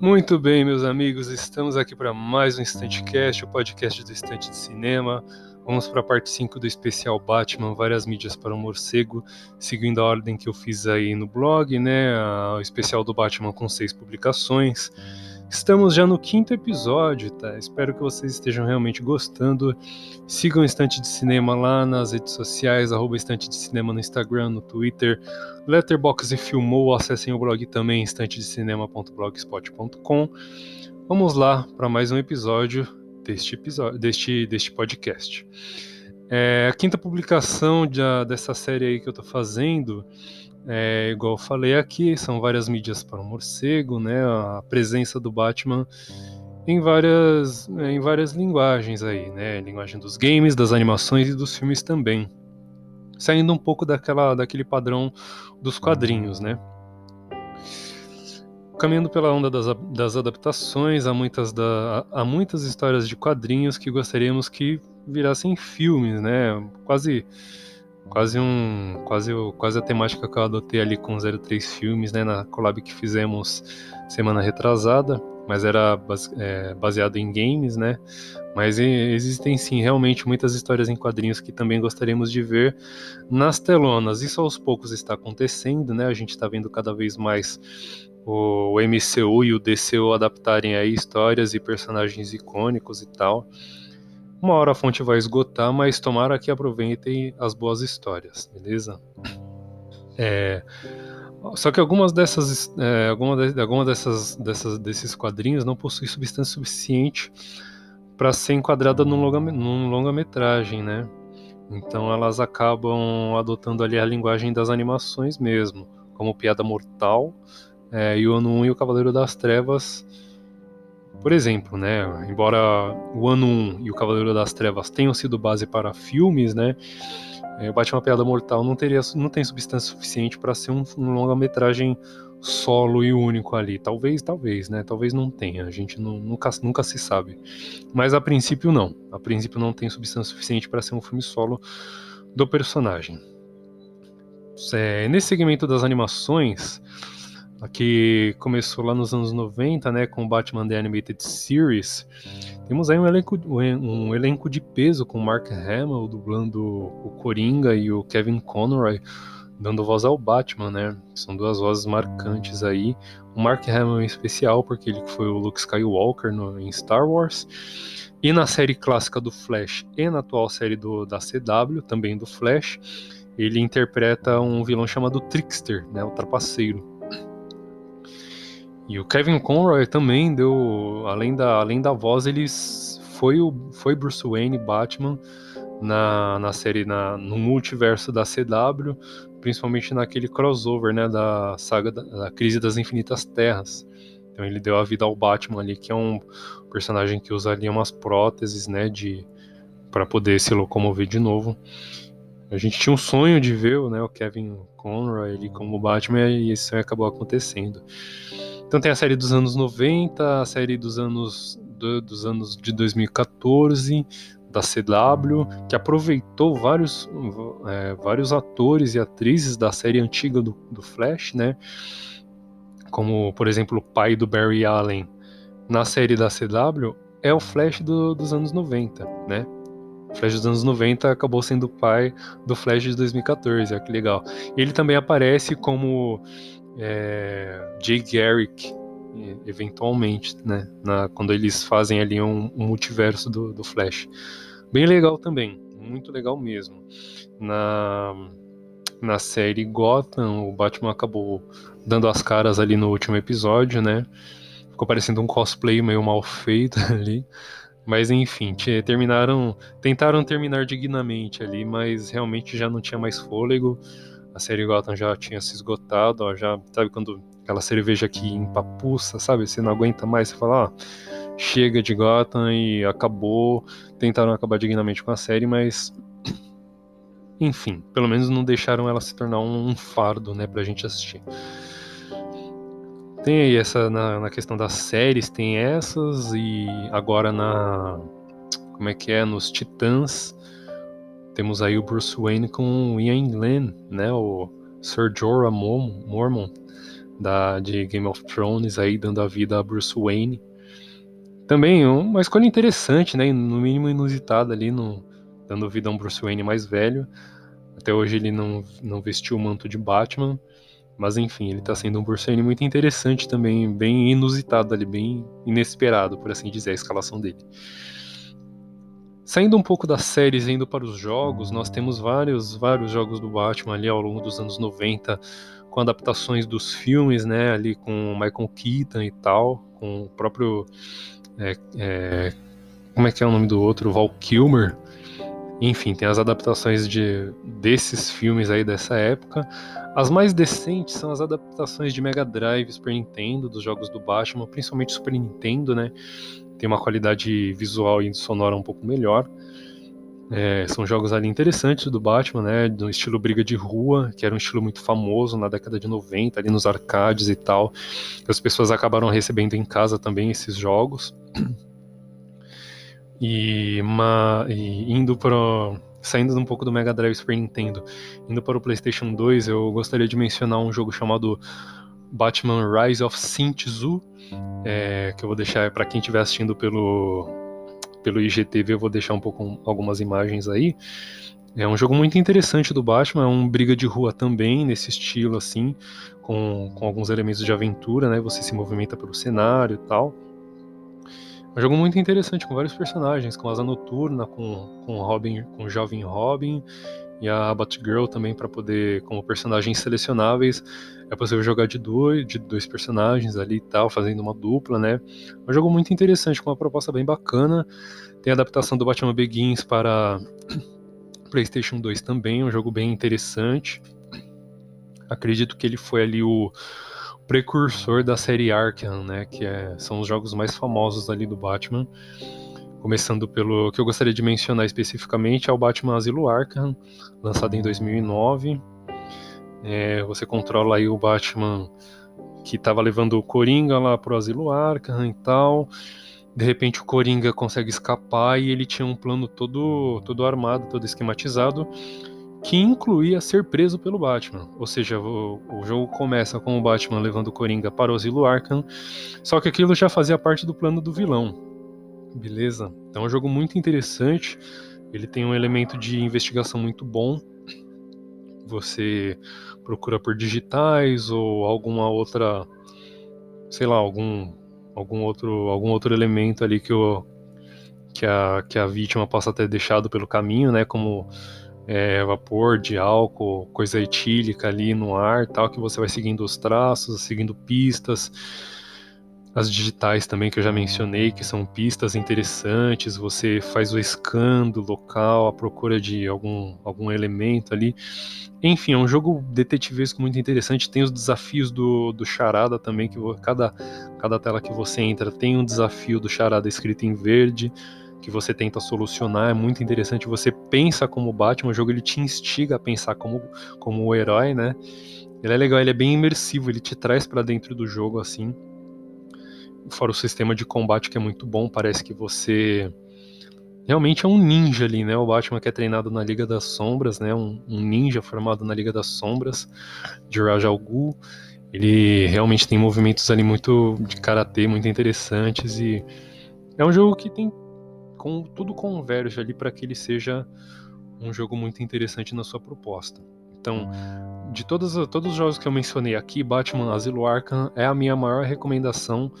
Muito bem, meus amigos, estamos aqui para mais um Instante Cast, o podcast do Estante de Cinema. Vamos para a parte 5 do especial Batman, várias mídias para o morcego, seguindo a ordem que eu fiz aí no blog, né? O especial do Batman com seis publicações. Estamos já no quinto episódio, tá? Espero que vocês estejam realmente gostando. Sigam o Estante de Cinema lá nas redes sociais, arroba Estante de Cinema no Instagram, no Twitter, Letterboxd e Filmou, acessem o blog também, estantedecinema.blogspot.com. Vamos lá para mais um episódio deste, episódio, deste, deste podcast. É, a quinta publicação de, dessa série aí que eu estou fazendo é, igual eu falei aqui, são várias mídias para o morcego, né? A presença do Batman em várias, em várias linguagens aí, né? Linguagem dos games, das animações e dos filmes também. Saindo um pouco daquela, daquele padrão dos quadrinhos, né? Caminhando pela onda das, das adaptações, há muitas, da, há muitas histórias de quadrinhos que gostaríamos que virassem filmes, né? Quase quase um quase quase a temática que eu adotei ali com 03 filmes né na collab que fizemos semana retrasada mas era é, baseado em games né. Mas existem sim realmente muitas histórias em quadrinhos que também gostaríamos de ver nas telonas. Isso aos poucos está acontecendo né a gente está vendo cada vez mais o MCU e o DCU adaptarem aí histórias e personagens icônicos e tal uma hora a fonte vai esgotar, mas tomara que aproveitem as boas histórias, beleza? É, só que algumas dessas, é, alguma, de, alguma dessas, dessas, desses quadrinhos não possui substância suficiente para ser enquadrada num longa-metragem, longa -metragem, né? Então elas acabam adotando ali a linguagem das animações mesmo, como Piada Mortal é, o Ano 1 e o Cavaleiro das Trevas por exemplo, né, embora o Ano 1 e o Cavaleiro das Trevas tenham sido base para filmes, né, é, o Batman Piada Mortal não, teria, não tem substância suficiente para ser um, um longa-metragem solo e único ali. Talvez, talvez, né? Talvez não tenha. A gente não, nunca, nunca se sabe. Mas a princípio não. A princípio não tem substância suficiente para ser um filme solo do personagem. É, nesse segmento das animações, que começou lá nos anos 90, né, com o Batman The Animated Series. Temos aí um elenco, um elenco de peso com Mark Hamill dublando o Coringa e o Kevin Conroy dando voz ao Batman, né? São duas vozes marcantes aí. O Mark Hamill em especial, porque ele foi o Luke Skywalker no, em Star Wars. E na série clássica do Flash e na atual série do, da CW, também do Flash, ele interpreta um vilão chamado Trickster, né? O Trapaceiro. E o Kevin Conroy também deu, além da, além da voz, ele foi, o, foi Bruce Wayne Batman na, na série, na, no multiverso da CW, principalmente naquele crossover, né, da saga da, da Crise das Infinitas Terras. Então ele deu a vida ao Batman ali, que é um personagem que usa ali umas próteses, né, de para poder se locomover de novo. A gente tinha um sonho de ver né, o Kevin Conroy ali como Batman e isso acabou acontecendo. Então tem a série dos anos 90, a série dos anos, do, dos anos de 2014, da CW, que aproveitou vários, é, vários atores e atrizes da série antiga do, do Flash, né? Como, por exemplo, o pai do Barry Allen na série da CW é o Flash do, dos anos 90, né? O Flash dos anos 90 acabou sendo o pai do Flash de 2014, olha que legal. Ele também aparece como é, Jay Garrick, eventualmente, né? Na, quando eles fazem ali um, um multiverso do, do, Flash. Bem legal também, muito legal mesmo. Na, na série Gotham, o Batman acabou dando as caras ali no último episódio, né? Ficou parecendo um cosplay meio mal feito ali. Mas enfim, terminaram, tentaram terminar dignamente ali, mas realmente já não tinha mais fôlego a série Gotham já tinha se esgotado, ó, já sabe quando aquela cerveja que empapuça, sabe? Você não aguenta mais, você fala, ó, chega de Gotham e acabou. Tentaram acabar dignamente com a série, mas enfim, pelo menos não deixaram ela se tornar um, um fardo, né, pra gente assistir. Tem aí essa na, na questão das séries, tem essas e agora na como é que é nos Titãs temos aí o Bruce Wayne com o Ian Glenn, né, o Sir Jorah Mormon da, de Game of Thrones aí dando a vida a Bruce Wayne. Também uma escolha interessante, né, no mínimo inusitada ali, no, dando vida a um Bruce Wayne mais velho. Até hoje ele não, não vestiu o manto de Batman, mas enfim, ele está sendo um Bruce Wayne muito interessante também, bem inusitado ali, bem inesperado, por assim dizer, a escalação dele. Saindo um pouco das séries e indo para os jogos, nós temos vários, vários jogos do Batman ali ao longo dos anos 90, com adaptações dos filmes, né, ali com Michael Keaton e tal, com o próprio é, é, como é que é o nome do outro? Val Kilmer. Enfim, tem as adaptações de, desses filmes aí dessa época. As mais decentes são as adaptações de Mega Drive, Super Nintendo, dos jogos do Batman, principalmente Super Nintendo, né? Tem uma qualidade visual e sonora um pouco melhor. É, são jogos ali interessantes do Batman, né? Do estilo briga de rua, que era um estilo muito famoso na década de 90, ali nos arcades e tal. As pessoas acabaram recebendo em casa também esses jogos. E, uma, e indo para saindo um pouco do Mega Drive Super Nintendo, indo para o PlayStation 2, eu gostaria de mencionar um jogo chamado Batman Rise of Tzu, é, que eu vou deixar para quem estiver assistindo pelo pelo IGTV, eu vou deixar um pouco algumas imagens aí. É um jogo muito interessante do Batman, é um briga de rua também, nesse estilo assim, com, com alguns elementos de aventura, né? Você se movimenta pelo cenário e tal. É um jogo muito interessante, com vários personagens, com Asa Noturna, com, com Robin, com o Jovem Robin e a Batgirl também para poder, como personagens selecionáveis, é possível jogar de dois, de dois personagens ali e tal, fazendo uma dupla, né? Um jogo muito interessante, com uma proposta bem bacana. Tem a adaptação do Batman Begins para PlayStation 2 também, um jogo bem interessante. Acredito que ele foi ali o precursor da série Arkham, né, que é, são os jogos mais famosos ali do Batman. Começando pelo que eu gostaria de mencionar especificamente é o Batman Asilo Arkham, lançado em 2009. É, você controla aí o Batman que estava levando o Coringa lá pro Asilo Arkham e tal. De repente o Coringa consegue escapar e ele tinha um plano todo, todo armado, todo esquematizado que incluía ser preso pelo Batman. Ou seja, o, o, jogo começa com o Batman levando o Coringa para o Asilo Arkham, só que aquilo já fazia parte do plano do vilão. Beleza? Então é um jogo muito interessante, ele tem um elemento de investigação muito bom. Você procura por digitais ou alguma outra, sei lá, algum algum outro algum outro elemento ali que o que a, que a vítima possa ter deixado pelo caminho, né, como é, vapor de álcool, coisa etílica ali no ar, tal, que você vai seguindo os traços, seguindo pistas. As digitais também que eu já mencionei, que são pistas interessantes, você faz o scan do local, a procura de algum, algum elemento ali. Enfim, é um jogo detetivesco muito interessante. Tem os desafios do, do Charada também, que cada, cada tela que você entra tem um desafio do Charada escrito em verde que você tenta solucionar, é muito interessante. Você pensa como Batman, o jogo ele te instiga a pensar como, como o herói, né? Ele é legal, ele é bem imersivo, ele te traz para dentro do jogo assim. Fora o sistema de combate que é muito bom, parece que você realmente é um ninja ali, né? O Batman que é treinado na Liga das Sombras, né? Um, um ninja formado na Liga das Sombras de Ra's. Ele realmente tem movimentos ali muito de karatê, muito interessantes e é um jogo que tem com, tudo converge ali para que ele seja um jogo muito interessante na sua proposta. Então, de todos, todos os jogos que eu mencionei aqui, Batman Asilo Arkham é a minha maior recomendação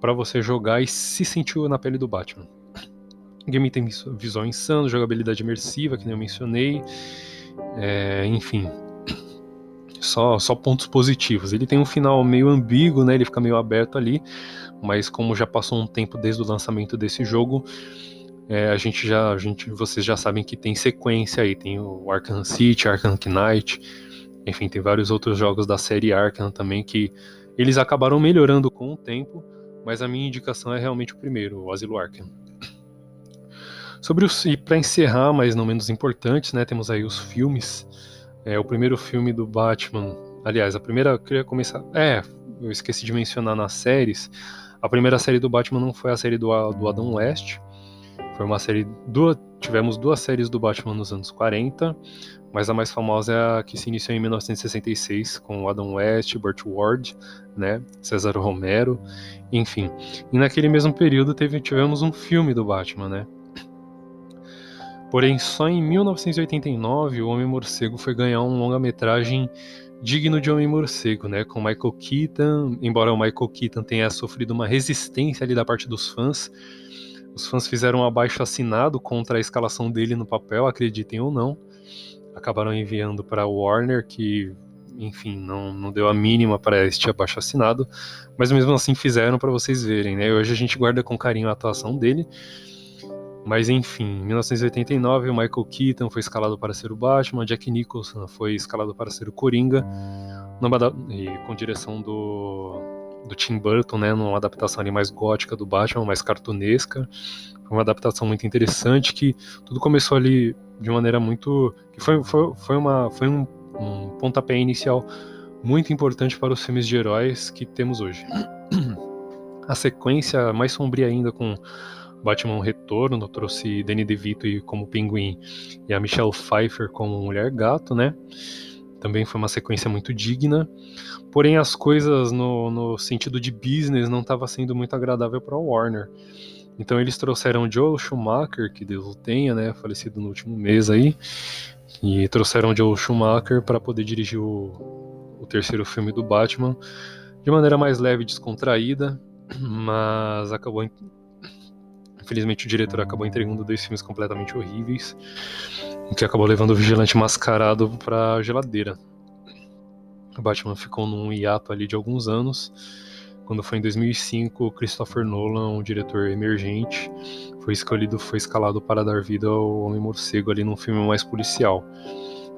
para você jogar e se sentir na pele do Batman. O game tem visual insano, jogabilidade imersiva, que nem eu mencionei, é, enfim, só, só pontos positivos. Ele tem um final meio ambíguo, né? Ele fica meio aberto ali, mas como já passou um tempo desde o lançamento desse jogo, é, a gente já, a gente, vocês já sabem que tem sequência aí, tem o Arkham City, Arkham Knight, enfim, tem vários outros jogos da série Arkham também que eles acabaram melhorando com o tempo, mas a minha indicação é realmente o primeiro, o Asilo Arkham. Sobre os, e para encerrar, mas não menos importantes, né, temos aí os filmes. É, o primeiro filme do Batman, aliás, a primeira eu queria começar, é, eu esqueci de mencionar nas séries. A primeira série do Batman não foi a série do, do Adam West, Foi uma série. Duas, tivemos duas séries do Batman nos anos 40, mas a mais famosa é a que se iniciou em 1966 com Adam West, Burt Ward, né, César Romero, enfim. E naquele mesmo período teve, tivemos um filme do Batman, né? Porém, só em 1989 o Homem-Morcego foi ganhar um longa-metragem digno de Homem-Morcego, né? Com Michael Keaton, embora o Michael Keaton tenha sofrido uma resistência ali da parte dos fãs, os fãs fizeram um abaixo assinado contra a escalação dele no papel, acreditem ou não. Acabaram enviando para Warner, que, enfim, não, não deu a mínima para este abaixo assinado, mas mesmo assim fizeram para vocês verem, né? Hoje a gente guarda com carinho a atuação dele. Mas enfim, em 1989 o Michael Keaton foi escalado para ser o Batman, Jack Nicholson foi escalado para ser o Coringa, e com direção do, do Tim Burton, né, numa adaptação ali mais gótica do Batman, mais cartunesca. Foi uma adaptação muito interessante que tudo começou ali de maneira muito, que foi, foi, foi, uma, foi um, um pontapé inicial muito importante para os filmes de heróis que temos hoje. A sequência mais sombria ainda com Batman Retorno trouxe Danny DeVito como Pinguim e a Michelle Pfeiffer como Mulher Gato, né? Também foi uma sequência muito digna. Porém, as coisas no, no sentido de business não estavam sendo muito agradável para Warner. Então eles trouxeram Joel Schumacher, que Deus o tenha, né, falecido no último mês aí, e trouxeram Joel Schumacher para poder dirigir o, o terceiro filme do Batman de maneira mais leve e descontraída, mas acabou Infelizmente o diretor acabou entregando dois filmes completamente horríveis, o que acabou levando o vigilante mascarado pra geladeira. O Batman ficou num hiato ali de alguns anos. Quando foi em 2005, Christopher Nolan, um diretor emergente, foi escolhido, foi escalado para dar vida ao Homem-Morcego ali num filme mais policial,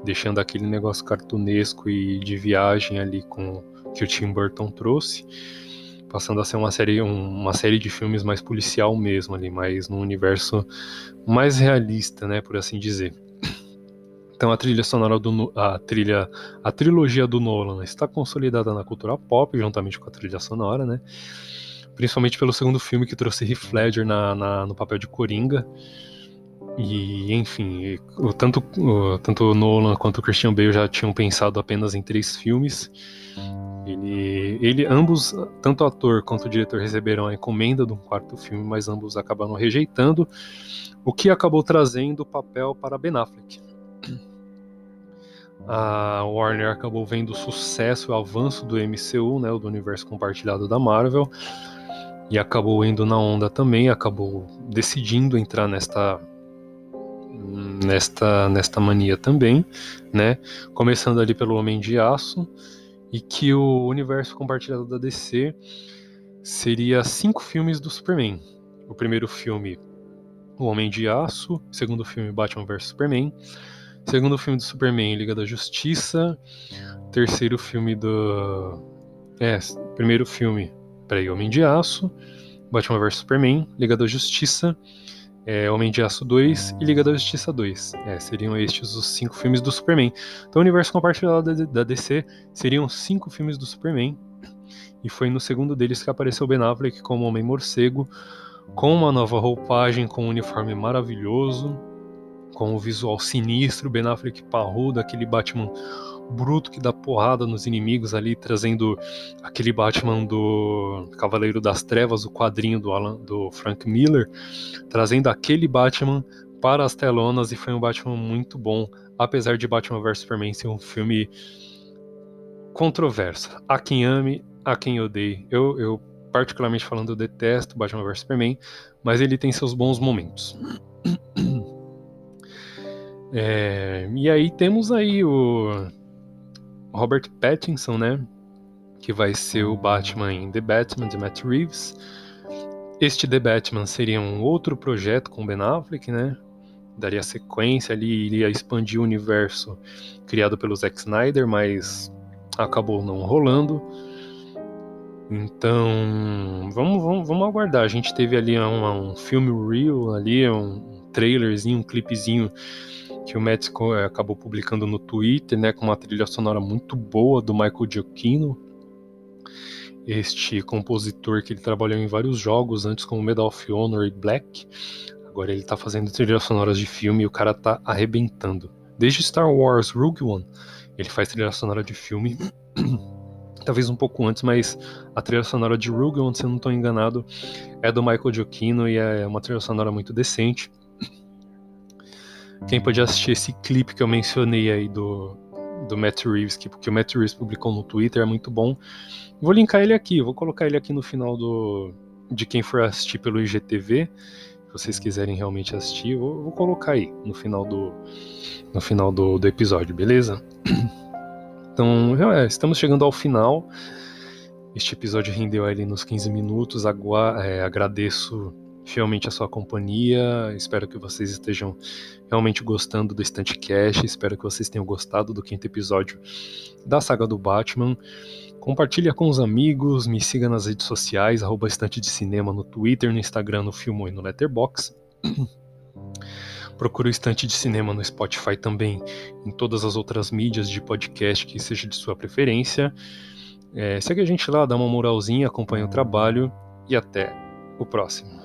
deixando aquele negócio cartunesco e de viagem ali com que o Tim Burton trouxe passando a ser uma série, uma série de filmes mais policial mesmo ali, mais num universo mais realista, né, por assim dizer. Então a trilha sonora do a trilha a trilogia do Nolan está consolidada na cultura pop juntamente com a trilha sonora, né? Principalmente pelo segundo filme que trouxe Heath Ledger na, na no papel de Coringa. E enfim, tanto tanto Nolan quanto Christian Bale já tinham pensado apenas em três filmes. Ele, ele, ambos, tanto o ator quanto o diretor, receberam a encomenda de um quarto filme, mas ambos acabaram rejeitando, o que acabou trazendo o papel para Ben Affleck. A Warner acabou vendo o sucesso e o avanço do MCU, né, do universo compartilhado da Marvel, e acabou indo na onda também, acabou decidindo entrar nesta nesta nesta mania também, né? Começando ali pelo Homem de Aço, e que o universo compartilhado da DC seria cinco filmes do Superman. O primeiro filme, O Homem de Aço. Segundo filme, Batman vs Superman. Segundo filme do Superman, Liga da Justiça. Terceiro filme do. É, primeiro filme, peraí, Homem de Aço. Batman vs Superman, Liga da Justiça é, Homem de Aço 2 e Liga da Justiça 2. É, seriam estes os cinco filmes do Superman. Então, o universo compartilhado da DC seriam cinco filmes do Superman. E foi no segundo deles que apareceu Ben Affleck como Homem-Morcego, com uma nova roupagem, com um uniforme maravilhoso, com o visual sinistro, Ben Affleck parrudo, aquele Batman bruto que dá porrada nos inimigos ali, trazendo aquele Batman do Cavaleiro das Trevas, o quadrinho do, Alan, do Frank Miller, trazendo aquele Batman para as telonas e foi um Batman muito bom, apesar de Batman vs Superman ser um filme controverso. Há quem ame, há quem odeie. Eu, eu particularmente falando, eu detesto Batman vs Superman, mas ele tem seus bons momentos. É, e aí temos aí o Robert Pattinson, né? Que vai ser o Batman em The Batman de Matt Reeves. Este The Batman seria um outro projeto com Ben Affleck, né? Daria sequência ali, iria expandir o universo criado pelo Zack Snyder, mas acabou não rolando. Então, vamos, vamos, vamos aguardar. A gente teve ali um, um filme real ali, um trailerzinho, um clipezinho que o Matt eh, acabou publicando no Twitter, né, com uma trilha sonora muito boa do Michael Giacchino, este compositor que ele trabalhou em vários jogos antes como Medal of Honor e Black, Agora ele tá fazendo trilhas sonoras de filme e o cara tá arrebentando. Desde Star Wars Rogue One, ele faz trilha sonora de filme. Talvez um pouco antes, mas a trilha sonora de Rogue One, se eu não estou enganado, é do Michael Giacchino e é uma trilha sonora muito decente. Quem pode assistir esse clipe que eu mencionei aí do, do Matt Reeves, que, que o Matt Reeves publicou no Twitter, é muito bom. Vou linkar ele aqui, vou colocar ele aqui no final do de quem for assistir pelo IGTV. Se vocês quiserem realmente assistir, vou, vou colocar aí no final do no final do, do episódio, beleza? Então, é, estamos chegando ao final. Este episódio rendeu ali nos 15 minutos. Agua é, agradeço fielmente a sua companhia. Espero que vocês estejam realmente gostando do Estante Cash. Espero que vocês tenham gostado do quinto episódio da saga do Batman. Compartilha com os amigos, me siga nas redes sociais, arroba Estante de Cinema no Twitter, no Instagram, no Filmo e no Letterboxd. Procure o Estante de Cinema no Spotify também, em todas as outras mídias de podcast que seja de sua preferência. É, segue a gente lá, dá uma moralzinha, acompanha o trabalho e até o próximo.